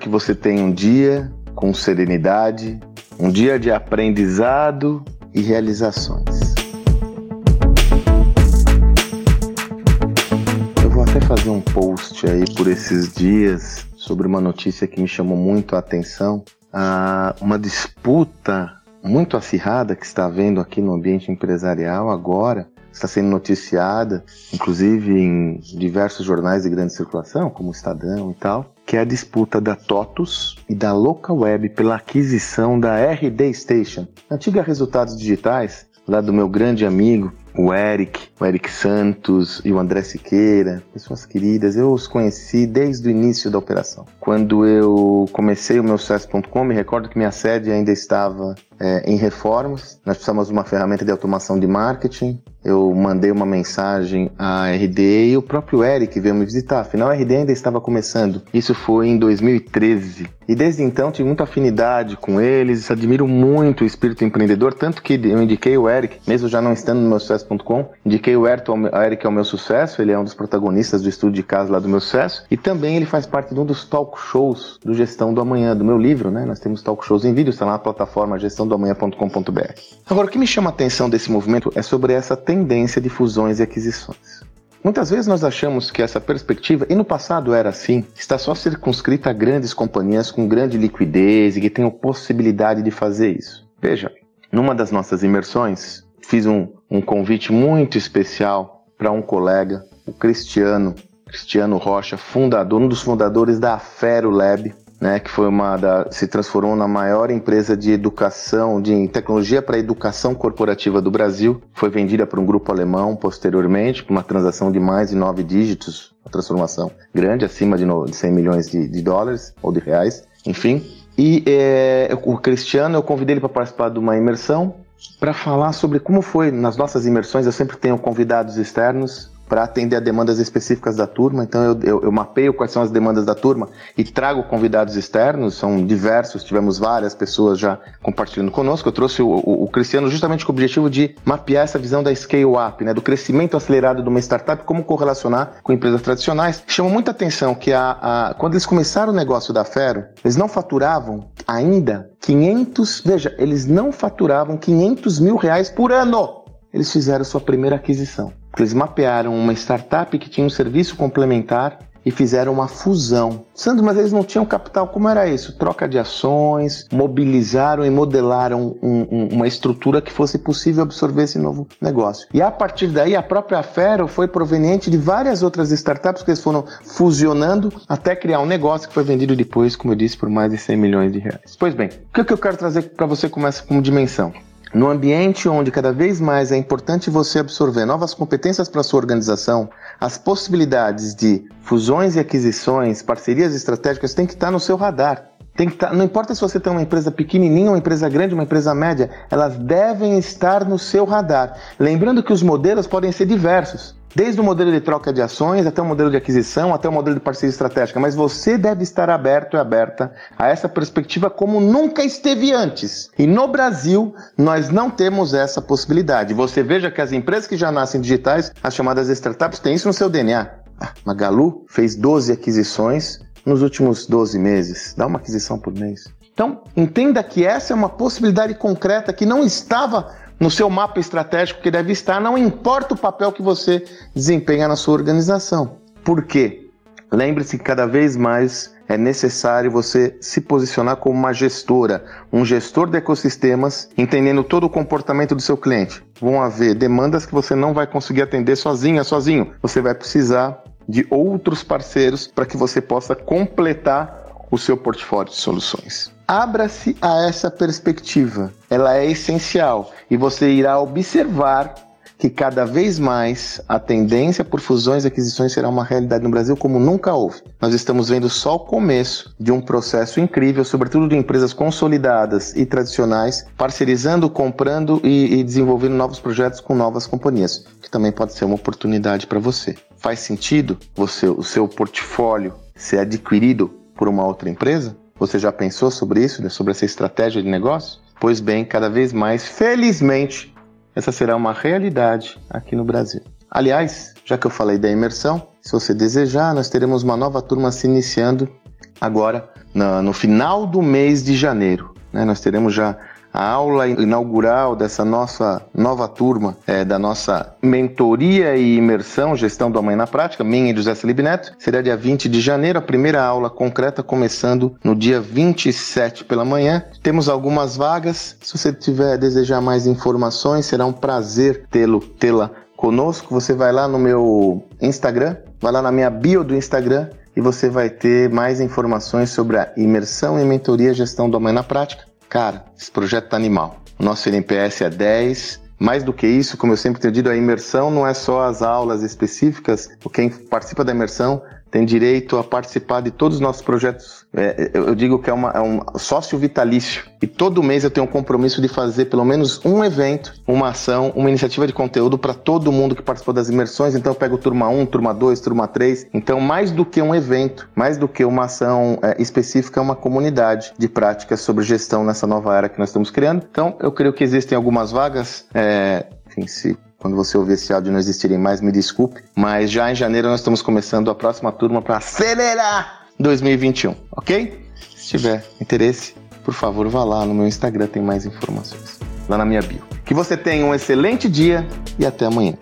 que você tenha um dia com serenidade, um dia de aprendizado e realizações. Eu vou até fazer um post aí por esses dias sobre uma notícia que me chamou muito a atenção. Ah, uma disputa muito acirrada que está havendo aqui no ambiente empresarial agora, está sendo noticiada, inclusive em diversos jornais de grande circulação, como o Estadão e tal, que é a disputa da TOTUS e da Local Web pela aquisição da RD Station, antiga Resultados Digitais, lá do meu grande amigo o Eric, o Eric Santos e o André Siqueira, pessoas queridas, eu os conheci desde o início da operação. Quando eu comecei o meu sucesso.com, me recordo que minha sede ainda estava é, em reformas, nós precisamos de uma ferramenta de automação de marketing, eu mandei uma mensagem à RD e o próprio Eric veio me visitar, afinal a RD ainda estava começando. Isso foi em 2013. E desde então tive muita afinidade com eles, admiro muito o espírito empreendedor, tanto que eu indiquei o Eric, mesmo já não estando no meu sucesso sucesso.com. Indiquei o Eric ao meu sucesso, ele é um dos protagonistas do estudo de casa lá do meu sucesso. E também ele faz parte de um dos talk shows do Gestão do Amanhã, do meu livro, né? Nós temos talk shows em vídeo, está lá na plataforma gestãodoamanhã.com.br. Agora, o que me chama a atenção desse movimento é sobre essa tendência de fusões e aquisições. Muitas vezes nós achamos que essa perspectiva, e no passado era assim, está só circunscrita a grandes companhias com grande liquidez e que tenham possibilidade de fazer isso. Veja, numa das nossas imersões, fiz um, um convite muito especial para um colega, o Cristiano, Cristiano Rocha, fundador, um dos fundadores da Afero Lab, né, que foi uma da, se transformou na maior empresa de educação, de tecnologia para educação corporativa do Brasil. Foi vendida para um grupo alemão posteriormente, por uma transação de mais de nove dígitos, uma transformação grande, acima de, no, de 100 milhões de, de, dólares ou de reais, enfim. E é, o Cristiano, eu convidei ele para participar de uma imersão para falar sobre como foi nas nossas imersões. Eu sempre tenho convidados externos para atender a demandas específicas da turma. Então eu, eu, eu, mapeio quais são as demandas da turma e trago convidados externos, são diversos, tivemos várias pessoas já compartilhando conosco. Eu trouxe o, o, o Cristiano justamente com o objetivo de mapear essa visão da scale-up, né, do crescimento acelerado de uma startup, como correlacionar com empresas tradicionais. Chama muita atenção que a, a, quando eles começaram o negócio da Fero, eles não faturavam ainda 500, veja, eles não faturavam 500 mil reais por ano. Eles fizeram sua primeira aquisição. Eles mapearam uma startup que tinha um serviço complementar e fizeram uma fusão. Sandro, mas eles não tinham capital. Como era isso? Troca de ações, mobilizaram e modelaram um, um, uma estrutura que fosse possível absorver esse novo negócio. E a partir daí, a própria Fero foi proveniente de várias outras startups que eles foram fusionando até criar um negócio que foi vendido depois, como eu disse, por mais de 100 milhões de reais. Pois bem, o que eu quero trazer para você como, essa, como dimensão? No ambiente onde cada vez mais é importante você absorver novas competências para sua organização, as possibilidades de fusões e aquisições, parcerias estratégicas têm que estar no seu radar. Tem que estar, não importa se você tem uma empresa pequenininha, uma empresa grande, uma empresa média, elas devem estar no seu radar. Lembrando que os modelos podem ser diversos. Desde o modelo de troca de ações até o modelo de aquisição, até o modelo de parceria estratégica, mas você deve estar aberto e aberta a essa perspectiva como nunca esteve antes. E no Brasil, nós não temos essa possibilidade. Você veja que as empresas que já nascem digitais, as chamadas startups, têm isso no seu DNA. Ah, Magalu fez 12 aquisições nos últimos 12 meses. Dá uma aquisição por mês. Então, entenda que essa é uma possibilidade concreta que não estava no seu mapa estratégico que deve estar, não importa o papel que você desempenha na sua organização. Por quê? Lembre-se que cada vez mais é necessário você se posicionar como uma gestora, um gestor de ecossistemas, entendendo todo o comportamento do seu cliente. Vão haver demandas que você não vai conseguir atender sozinha, sozinho. Você vai precisar de outros parceiros para que você possa completar o seu portfólio de soluções. Abra-se a essa perspectiva, ela é essencial e você irá observar que cada vez mais a tendência por fusões e aquisições será uma realidade no Brasil como nunca houve. Nós estamos vendo só o começo de um processo incrível, sobretudo de empresas consolidadas e tradicionais, parcerizando, comprando e, e desenvolvendo novos projetos com novas companhias, que também pode ser uma oportunidade para você. Faz sentido você, o seu portfólio ser adquirido por uma outra empresa? Você já pensou sobre isso, né? sobre essa estratégia de negócio? Pois bem, cada vez mais, felizmente, essa será uma realidade aqui no Brasil. Aliás, já que eu falei da imersão, se você desejar, nós teremos uma nova turma se iniciando agora no, final do mês de janeiro. Né? Nós teremos já a aula inaugural dessa nossa nova turma é, da nossa mentoria e imersão, gestão do amanhã na prática, minha e José Felipe Neto, será dia 20 de janeiro, a primeira aula concreta começando no dia 27 pela manhã. Temos algumas vagas, se você tiver desejar mais informações, será um prazer tê-lo, tê-la conosco. Você vai lá no meu Instagram, vai lá na minha bio do Instagram e você vai ter mais informações sobre a imersão e mentoria gestão do amanhã na prática. Cara, esse projeto tá animal. O nosso NPS é 10. Mais do que isso, como eu sempre tenho dito, a imersão não é só as aulas específicas. Quem participa da imersão tem direito a participar de todos os nossos projetos. É, eu digo que é, uma, é, um sócio vitalício. E todo mês eu tenho um compromisso de fazer pelo menos um evento, uma ação, uma iniciativa de conteúdo para todo mundo que participou das imersões. Então eu pego turma 1, turma 2, turma 3. Então, mais do que um evento, mais do que uma ação é, específica, é uma comunidade de práticas sobre gestão nessa nova era que nós estamos criando. Então, eu creio que existem algumas vagas. É, enfim, se quando você ouvir esse áudio não existirem mais, me desculpe. Mas já em janeiro nós estamos começando a próxima turma para acelerar 2021, ok? Se tiver interesse, por favor, vá lá no meu Instagram, tem mais informações. Lá na minha bio. Que você tenha um excelente dia e até amanhã.